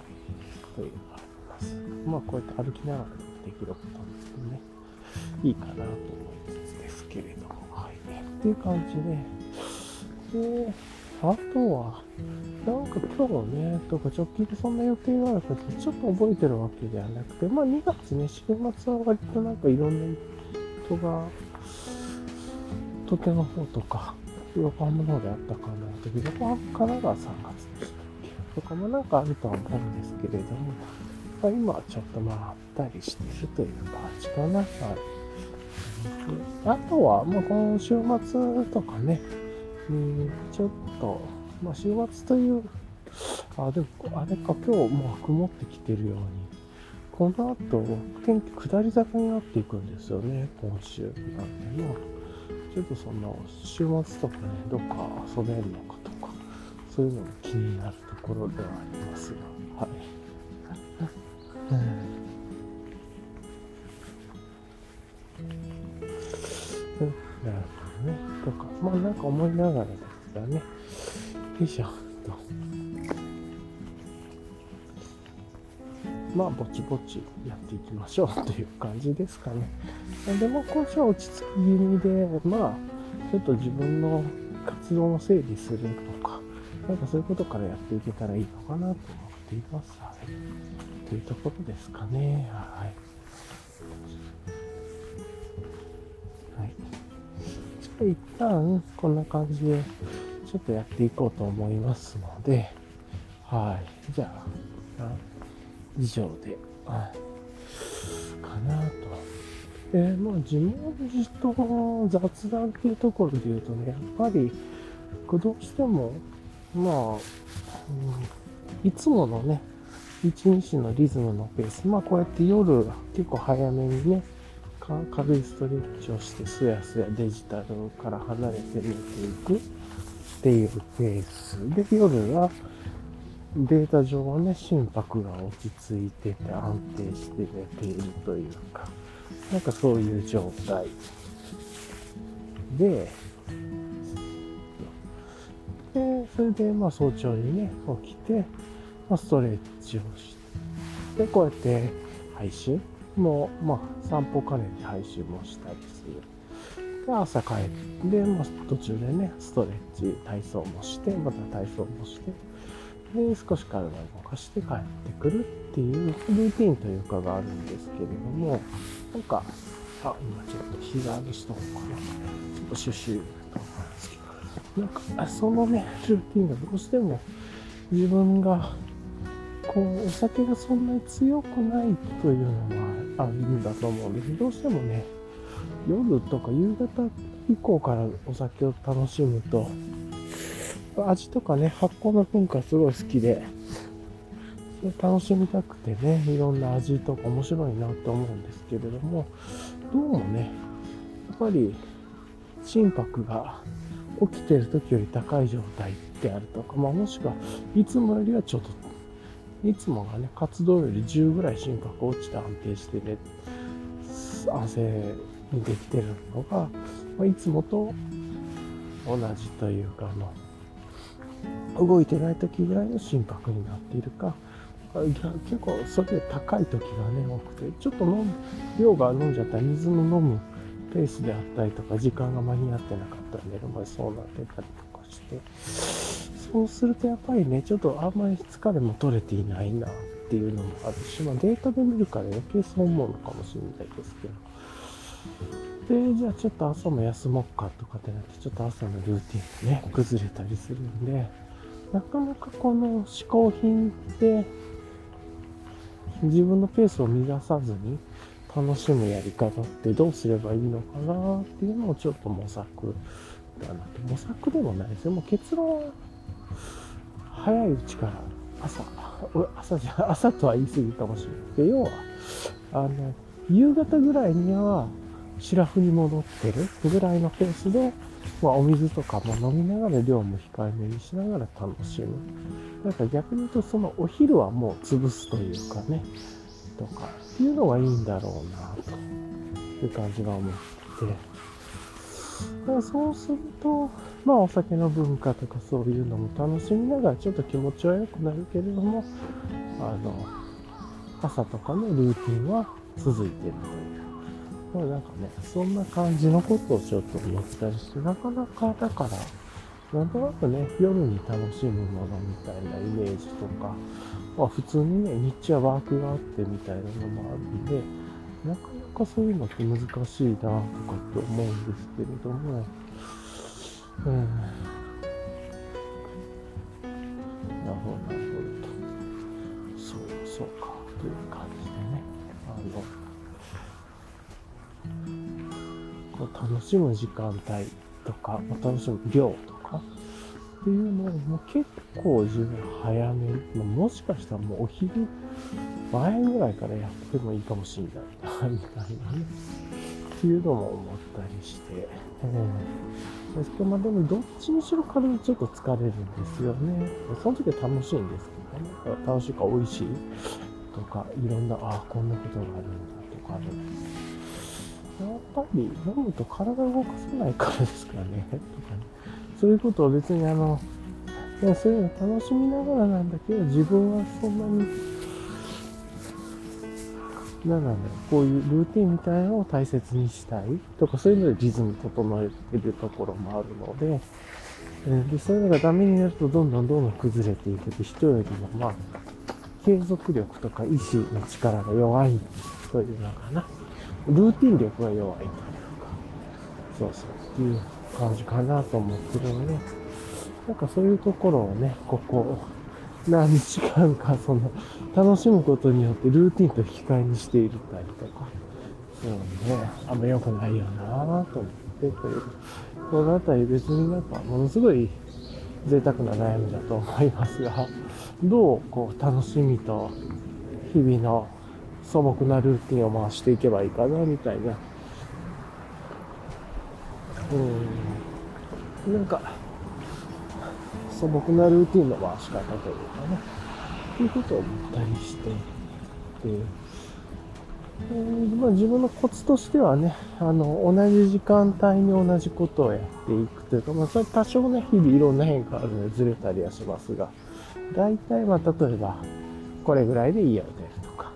い、というのがあります。まあこうやって歩きながらできることなんですね、いいかなと思いつつですけれども、はい。っていう感じで、で、あとは、なんか今日ね、とか直近でそんな予定があるかってちょっと覚えてるわけではなくて、まあ2月ね、週末は割となんかいろんな人が、とての方とか、横浜の方であったかなと横浜からが3月でしたっけとかもなんかあるとは思うんですけれども、まあ、今はちょっとまあ、あったりしてるという感じかな。あとは、まあ、この週末とかね、うん、ちょっと、まあ、週末という、あ、でも、あれか、今日もう曇ってきてるように、この後、天気下り坂になっていくんですよね、今週。なんで、まあ、ちょっとその、週末とかね、どっか遊べるのかとか、そういうのも気になるところではありますが、はい。うん、まあなんか思いながらですがね、よいしょ、と。まあ、ぼちぼちやっていきましょうという感じですかね。でも、今週は落ち着き気味で、まあ、ちょっと自分の活動の整理するとか、なんかそういうことからやっていけたらいいのかなと思っています。はい。というところですかね。はい。一旦こんな感じでちょっとやっていこうと思いますので、はい。じゃあ、以上で、はい、かなと。えー、まあ、自問自答雑談っていうところで言うとね、やっぱり、どうしても、まあ、うん、いつものね、一日のリズムのペース、まあこうやって夜結構早めにね、軽いストレッチをしてすやすやデジタルから離れて寝ていくっていうペース。で夜はデータ上はね心拍が落ち着いてて安定して寝ているというかなんかそういう状態。ででそれでまあ早朝にね起きて、まあ、ストレッチをしてでこうやって配信も、まあ、散歩兼ねて配信もしたりする。で、朝帰って、まあ、途中でね、ストレッチ、体操もして、また体操もして、で、少し体を動かして帰ってくるっていうルーティンというかがあるんですけれども、なんか、あ、今ちょっと膝上げしとこうかな。ちょっとシュシュと思うんですけど、なんか、そのね、ルーティンがどうしても自分がこう、お酒がそんなに強くないというのもああるんだと思うんです。どうしてもね、夜とか夕方以降からお酒を楽しむと、味とかね、発酵の文化すごい好きで、楽しみたくてね、いろんな味とか面白いなと思うんですけれども、どうもね、やっぱり心拍が起きてる時より高い状態であるとか、まあ、もしくはいつもよりはちょっといつもがね、活動より10ぐらい心拍落ちて安定してね、安静にできてるのが、まあ、いつもと同じというか、あの、動いてない時ぐらいの心拍になっているか、結構それで高い時がね、多くて、ちょっと飲む、量が飲んじゃったら水の飲むペースであったりとか、時間が間に合ってなかったら寝る前そうなってたりとかして、そうするとやっぱりね、ちょっとあんまり疲れも取れていないなっていうのもあるし、まあデータで見るから余計そう思うのかもしれないですけど。で、じゃあちょっと朝も休もうかとかってなって、ちょっと朝のルーティンがね、崩れたりするんで、なかなかこの嗜好品って自分のペースを乱さずに楽しむやり方ってどうすればいいのかなっていうのをちょっと模索はなく模索でもないですよ。もう結論早いうちから朝、朝じゃ、朝とは言い過ぎかもしれないけど、要は、あの、夕方ぐらいには、シラフに戻ってるぐらいのペースで、まあ、お水とかも飲みながら量も控えめにしながら楽しむ。だから逆に言うと、そのお昼はもう潰すというかね、とか、っていうのがいいんだろうな、という感じが思って。だからそうすると、まあお酒の文化とかそういうのも楽しみながらちょっと気持ちは良くなるけれども、あの、朝とかのルーティンは続いてるという。まあなんかね、そんな感じのことをちょっと思ったりして、なかなかだから、なんとなくね、夜に楽しむものみたいなイメージとか、まあ普通にね、日中はワークがあってみたいなのもあるんで、なかなかそういうのって難しいなとかって思うんですけれども、うん。なるほど、なるほどと。そう、そうか、という感じでね。あの、こう楽しむ時間帯とか、楽しむ量とかっていうのをも結構自分早め、もしかしたらもうお昼前ぐらいからやってもいいかもしれないな、みたいなね。っていうのも思ったりして。うん、ですけど、まあでもどっちにしろ体ちょっと疲れるんですよね。その時は楽しいんですけどね。楽しいか美味しいとか、いろんな、ああ、こんなことがあるんだとかあるんで。やっぱり飲むと体動かせないからですかね。とかね。そういうことを別にあの、いやそういうの楽しみながらなんだけど、自分はそんなになんだろう、こういうルーティンみたいなのを大切にしたいとか、そういうのでリズム整えてるところもあるので、でそういうのがダメになるとどんどんどんどん崩れていくと人よりもまあ、継続力とか意志の力が弱いというのかな。ルーティン力が弱いというか、そうそうっていう感じかなと思ってるので、なんかそういうところをね、ここ、何日間か、その、楽しむことによってルーティンと引き換えにしているたりとか、そうね、あんま良くないよなぁと思ってという。このあたり別になんか、ものすごい贅沢な悩みだと思いますが、どうこう楽しみと日々の素朴なルーティンを回していけばいいかな、みたいな。うん。なんか、素朴なルーティンの回し方というかね、っていうことを思ったりしてで、えー、まあ、自分のコツとしてはね、あの、同じ時間帯に同じことをやっていくというか、まあ、それ多少ね、日々いろんな変化あるのでずれたりはしますが、大体まあ、例えば、これぐらいで家を出るとか、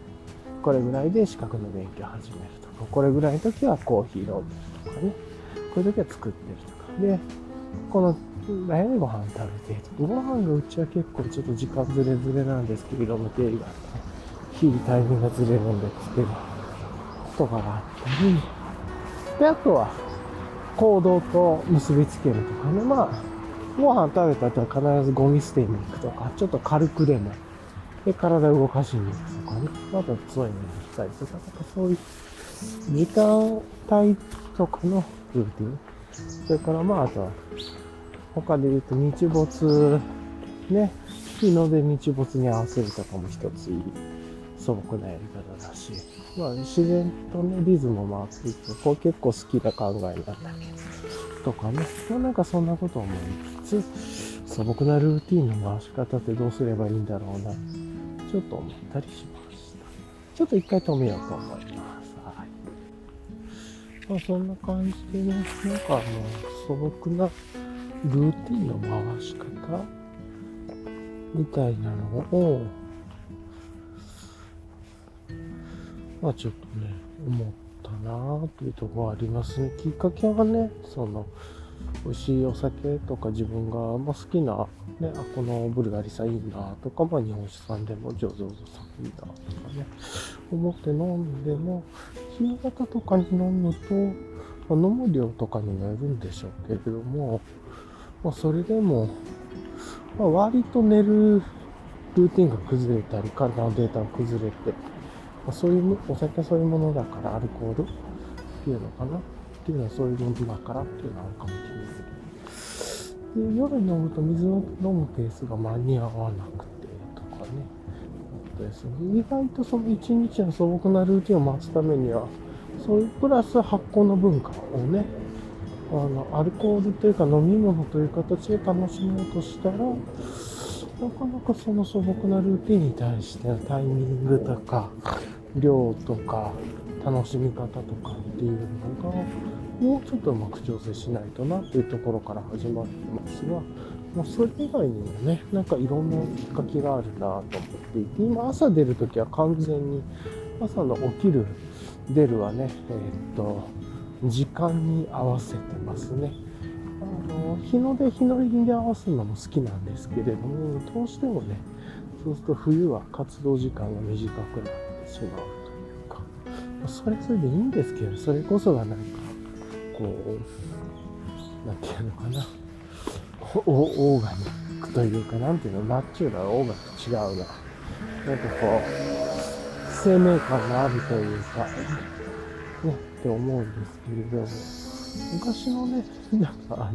これぐらいで資格の勉強を始めるとか、これぐらいの時はコーヒー飲んでるとかね、こういう時は作ってるとか、で、この何やご飯食べて、ご飯がうちは結構ちょっと時間ずれずれなんですけれど、いろんな経緯があって、日々タイミングがずれるんですけど、とかがあったり、で、あとは、行動と結びつけるとかね、まあ、ご飯食べた後は必ずゴミ捨てに行くとか、ちょっと軽くでも、で、体を動かしに行くとかね、またそういうのに行ったりとか、なんかそういう時間帯とかのルーティン、それからまあ、あとは、他で言うと日没、ね、日の出日没に合わせるとかも一ついい素朴なやり方だし、まあ自然とね、リズムも回っていく。これ結構好きな考えなんだけど、とかね、まあなんかそんなことを思いつつ、素朴なルーティンの回し方ってどうすればいいんだろうな、ちょっと思ったりしました。ちょっと一回止めようと思います。まあそんな感じでね、なんかあの、素朴なルーティンの回し方みたいなのを、まあちょっとね、思ったなぁというところありますね。きっかけはね、その、美味しいお酒とか自分が好きな、ね、あ、このブルガリさんいいなとか、まあ日本酒さんでも上手さんいいなとかね、思って飲んでも、夕方とかに飲むと、まあ、飲む量とかにもよるんでしょうけれども、まあ、それでも、まあ、割と寝るルーティンが崩れたり、体のデータが崩れて、まあ、そういう、お酒はそういうものだから、アルコールっていうのかな。っていうのはそういうものだからっていうのはあるかもしれないけど。で夜飲むと水を飲むペースが間に合わなくてとかね。ですね、意外とその一日の素朴なルーティンを待つためには、そういうプラス発酵の文化をね、あの、アルコールというか飲み物という形で楽しもうとしたら、なかなかその素朴なルーティンに対してのタイミングとか、量とか、楽しみ方とかっていうのが、もうちょっとうまく調整しないとなっていうところから始まってますが、まあ、それ以外にもね、なんかいろんなきっかけがあるなと思っていて、今朝出るときは完全に朝の起きる、出るはね、えー、っと、時間に合わせてますね。あの、日の出、日の入りで合わすのも好きなんですけれども、どうしてもね、そうすると冬は活動時間が短くなってしまう、それそれでいいんですけど、それこそがなんか、こう、なんていうのかな、オーガニックというか、なんていうの、ナチュラル、オーガと違うな。なんかこう、生命感があるというか、ね、って思うんですけれども、昔のね、なんかあ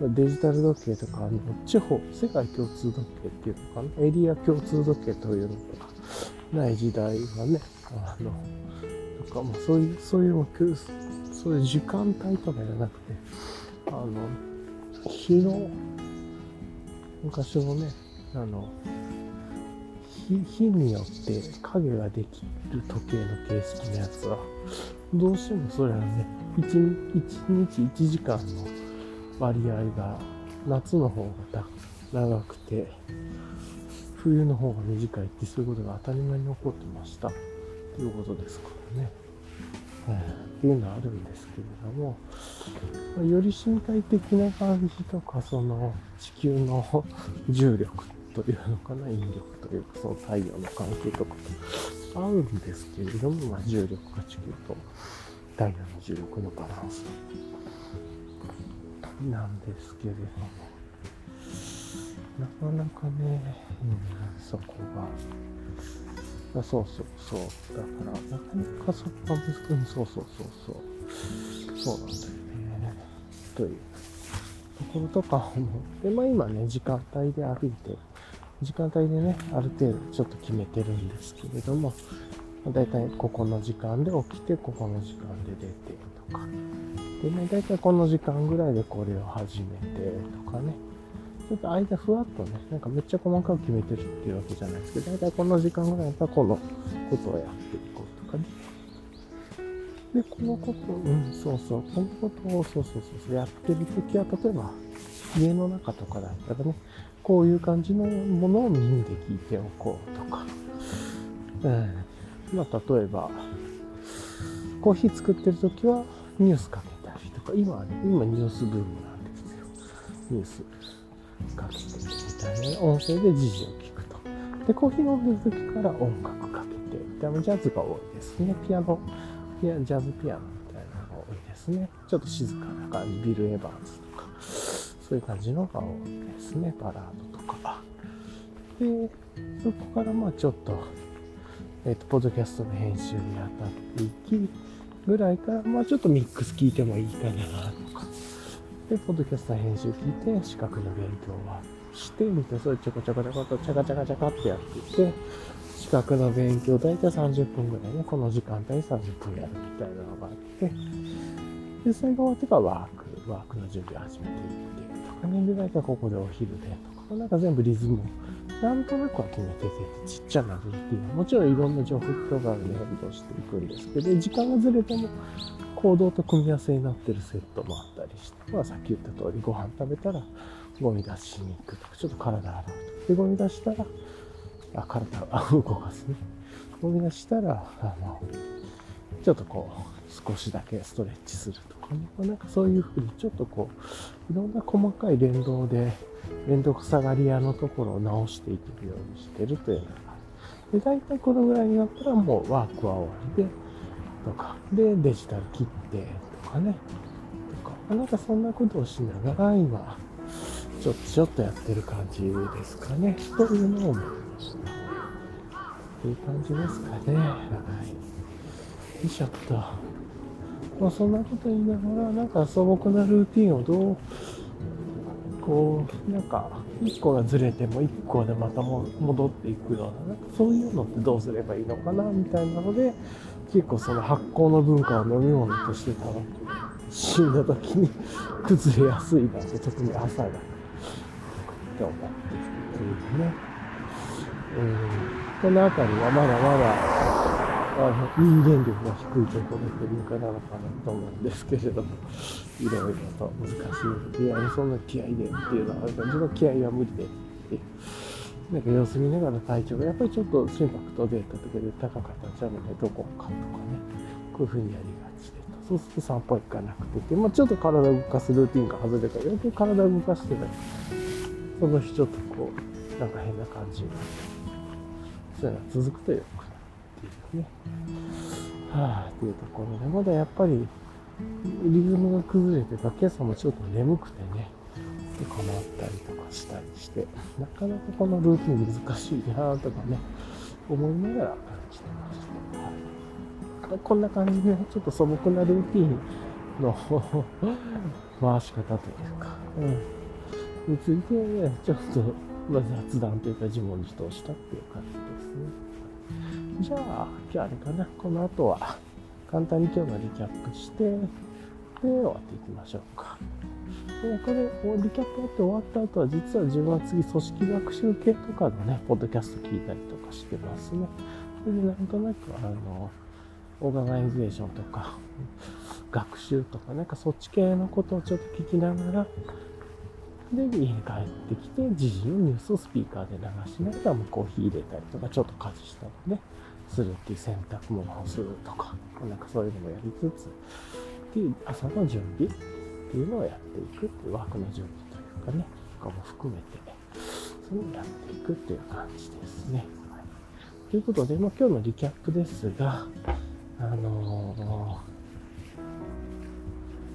の、デジタル時計とか、あの、地方、世界共通時計っていうのかな、エリア共通時計というのがない時代はね、あの、とか、もそういう、そういう、そういう時間帯とかじゃなくて、あの、日の、昔のね、あの、日日によって影ができる時計の形式のやつは、どうしてもそれはね、1, 1日1時間の割合が夏の方が長くて、冬の方が短いってそういうことが当たり前に起こってました。ということですからね。っていうのはあるんですけれども、まより身体的な感じとか、その地球の重力というのかな、引力というか、その太陽の関係とかと合うんですけれども、まあ、重力が地球と太陽の重力のバランスなんですけれども、なかなかね、うん、そこが、そうそうそう。だから、なかなかそこは難しい。そうそうそうそう。そうなんだよね。というところとか思って、まあ今ね、時間帯で歩いて、時間帯でね、ある程度ちょっと決めてるんですけれども、だいたいここの時間で起きて、ここの時間で出てとか。でね、だいたいこの時間ぐらいでこれを始めてとかね。ちょっと間ふわっとね、なんかめっちゃ細かく決めてるっていうわけじゃないですけど、だいたいこの時間ぐらいだったらこのことをやっていこうとかね。で、このこと、うん、そうそう、このことを、そうそうそう、やってるときは、例えば、家の中とかだったらね、こういう感じのものを耳で聞いておこうとか、うん、まあ、例えば、コーヒー作ってるときはニュースかけたりとか、今はね、今ニュースブームなんですよ。ニュースかけてみたいな音声で時事を聞くと。で、コーヒー飲んでる時から音楽かけてみたいな、ジャズが多いですね。ピアノ、ピアジャズピアノみたいなのが多いですね。ちょっと静かな感じ、ビル・エヴァンズとか、そういう感じのが多いですね。バラードとか。で、そこからまあちょっと、えっ、と、ポッドキャストの編集に当たっていき、ぐらいから、まあちょっとミックス聞いてもいいかなとか、で、ポッドキャスト編集聞いて、資格の勉強はして、みたいな、それちょこちょこちょこと、ちゃかちゃかちゃかってやっていて、資格の勉強、だいたい30分ぐらいね、この時間帯に30分やるみたいなのがあって、で、それが終わってからワーク、ワークの準備を始めていって、とかね、で、だいたいここでお昼で、とか、なんか全部リズムなんとなくは決めてて、ちっちゃなルーティン。もちろんいろんな情報とかで変動していくんですけど、時間がずれても、行動と組み合わせになってるセットもあったりして、まあさっき言った通りご飯食べたらゴミ出しに行くとか、ちょっと体洗うとか。で、ゴミ出したら、あ、体を動かすね。ゴミ出したら、あの、ちょっとこう、少しだけストレッチするとかね。なんかそういうふうにちょっとこう、いろんな細かい連動で、連続さがり屋のところを直していけるようにしてるというのがで、大体このぐらいになったらもうワークは終わりで、とか、で、デジタル切ってとかね、とか、なんかそんなことをしながら今、ちょっとちょっとやってる感じですかね、というのを思いました。という感じですかね。はい。よいしょっと。まあそんなこと言いながら、なんか素朴なルーティンをどうこう、なんか、1個がずれても1個でまた戻っていくような、なんかそういうのってどうすればいいのかな、みたいなので、結構その発酵の文化を飲み物としてたら、死んだ時に崩れやすいなって、特に朝が、って思ってっていうね。うん、この辺りはまだまだ、あの人間力が低いところで文化なのかなと思うんですけれども、いろいろと難しい。いや、そんな気合いでっていうのはあるから、自分は気合は無理でっていう。なんか様子見ながら体調がやっぱりちょっと心拍とデータとかで高かったらじゃあね、どこかとかね、こういうふうにやりがちで。そうすると散歩行かなくてて、まあ、ちょっと体を動かすルーティンが外れたら、よく体を動かしてたら、その日ちょっとこう、なんか変な感じになって、そういうのが続くとよくなるっていうね。はあ、っていうところで、まだやっぱり、リズムが崩れてた、今朝もちょっと眠くてね、困ったりとかしたりして、なかなかこのルーティン難しいなとかね、思いながら感じてました。はい、こんな感じで、ちょっと素朴なルーティンの 回し方というか、うん、について、ね、ちょっと、ま雑談というか自問自答したっていう感じですね。じゃあ、今日あれかな。この後は、簡単に今日のリキャップして、で、終わっていきましょうか。で、これ、リキャップやって終わった後は、実は自分は次、組織学習系とかのね、ポッドキャスト聞いたりとかしてますね。それで、なんとなく、あの、オーガナイゼーションとか、学習とか、なんかそっち系のことをちょっと聞きながら、で、家に帰ってきて、時事のニュースをスピーカーで流しながら、もコーヒー入れたりとか、ちょっと家事したりね、するっていう洗濯物をするとか、なんかそういうのもやりつつ、っていう朝の準備っていうのをやっていくっていう枠の準備というかね、とかも含めて、ねそういうのをやっていくっていう感じですね。はい、ということで、まあ、今日のリキャップですが、あのー、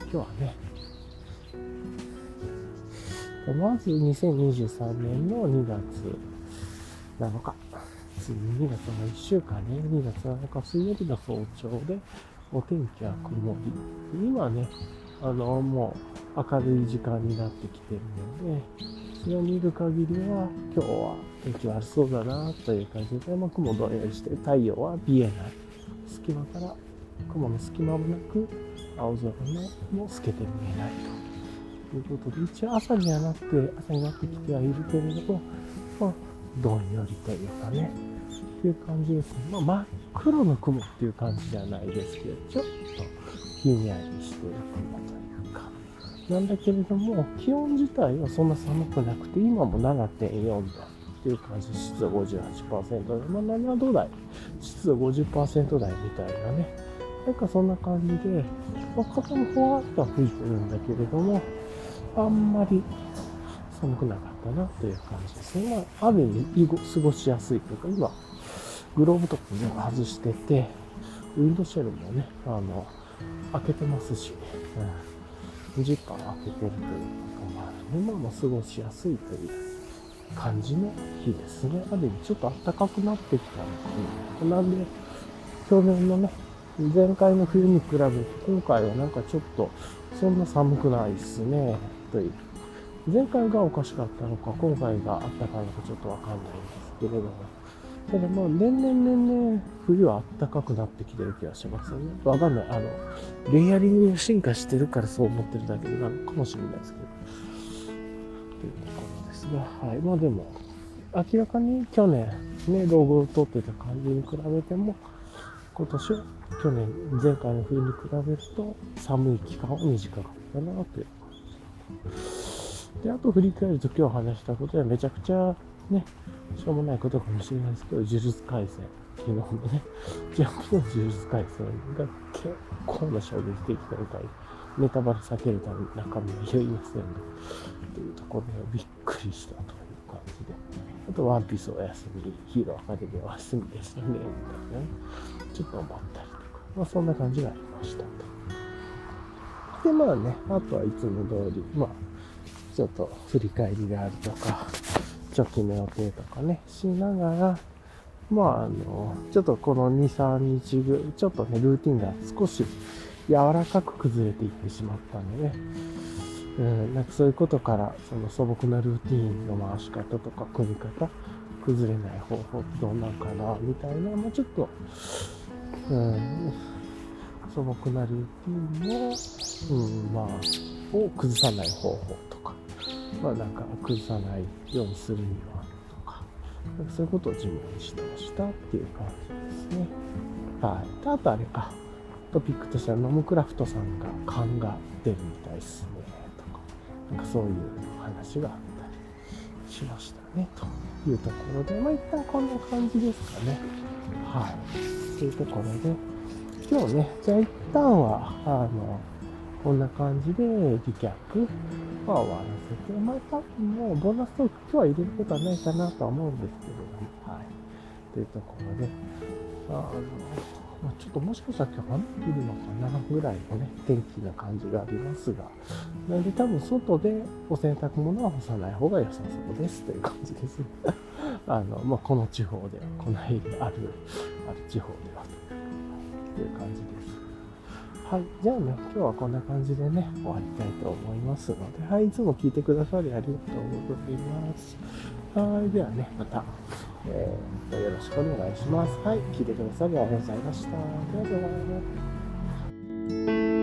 今日はね、まず2023年の2月7日。次2月の1週間ね、2月7日水曜日の早朝で、お天気は曇り。今ね、あの、もう明るい時間になってきてるので、それを見る限りは、今日は天気悪そうだなという感じで、まあ、雲どんよりして、太陽は見えない。隙間から、雲の隙間もなく、青空も透けて見えないと。いうことで、一応朝にはなって、朝になってきてはいるけれども、まあ、どんよりというかね、っていう感じですね。まあ、真っ黒の雲っていう感じじゃないですけど、ちょっとひんやりしてる雲、なんだけれども、気温自体はそんな寒くなくて、今も7.4度っていう感じ、湿度58%で、まあ、7度台、湿度50%台みたいなね、なんかそんな感じで、まあ、風もふわっと吹いてるんだけれども、あんまり寒くなかったなという感じですね。まあ、ある意味、過ごしやすいというか、今、グローブとか全部外してて、ウィンドシェルもね、あの、開けてますし、うん、ジッパー開けてるということもあるので、まあ、まあ過ごしやすいという感じの日ですね。ある意味、ちょっと暖かくなってきたのかな。なんで、去年のね、前回の冬に比べて、今回はなんかちょっと、そんな寒くないっすね。という。前回がおかしかったのか、今回があったかいのかちょっとわかんないんですけれども。ただまあ、年々年々冬は暖かくなってきてる気がしますよね。わかんない。あの、レイヤリングが進化してるからそう思ってるだけなのかもしれないですけど。というところですが、はい。まあでも、明らかに去年ね、ロゴを取ってた感じに比べても、今年は去年、前回の冬に比べると寒い期間は短かったなというで、あと振り返ると今日話したことはめちゃくちゃね、しょうもないことかもしれないですけど、呪術廻戦、昨日のね、ジャンプの呪術廻戦が結構な衝撃的展開、ネタバレ避けるために中身は言いませんが、というところでびっくりしたという感じで。あと、ワンピースお休み、ヒーローアカデミーお休みでしたね、みたいなね、ちょっと思ったりとか、まあそんな感じがありましたと。で、まあね、あとはいつも通り、まあ、ちょっと振り返りであるとか、貯金の予定とかね、しながら、まあ、あの、ちょっとこの2、3日ぐちょっとね、ルーティンが少し柔らかく崩れていってしまったのでね、うん、なんかそういうことから、その素朴なルーティンの回し方とか組み方、崩れない方法ってどんなんかな、みたいな、まあちょっと、うん、素朴なルーティンの、うん、まあ、を崩さない方法と、まあなんか崩さないようにするにはとか、かそういうことを自分にしてましたっていう感じですね。はい。であとあれか、トピックとしてはノムクラフトさんが勘が出るみたいですね、とか、なんかそういう話があったりしましたね、というところで、まあ一旦こんな感じですかね。はい。というところで、今日ね、じゃあ一旦は、あの、こんな感じで、リキャップは終わらせて、まあ多分もうボーナストーク今日は入れることはないかなとは思うんですけども、はい。というところで、あの、ま、ちょっともしかしたら今日雨降るのかなぐらいのね、天気な感じがありますが、なので多分外でお洗濯物は干さない方が良さそうですという感じですね。あの、まあ、この地方では、このエリアある、ある地方ではという感じです。はい。じゃあね、今日はこんな感じでね、終わりたいと思いますので、はい。いつも聞いてくださりありがとうございます。はい。ではね、また、えー、よろしくお願いします。はい。聞いてくださりありがとうございました。ではでは。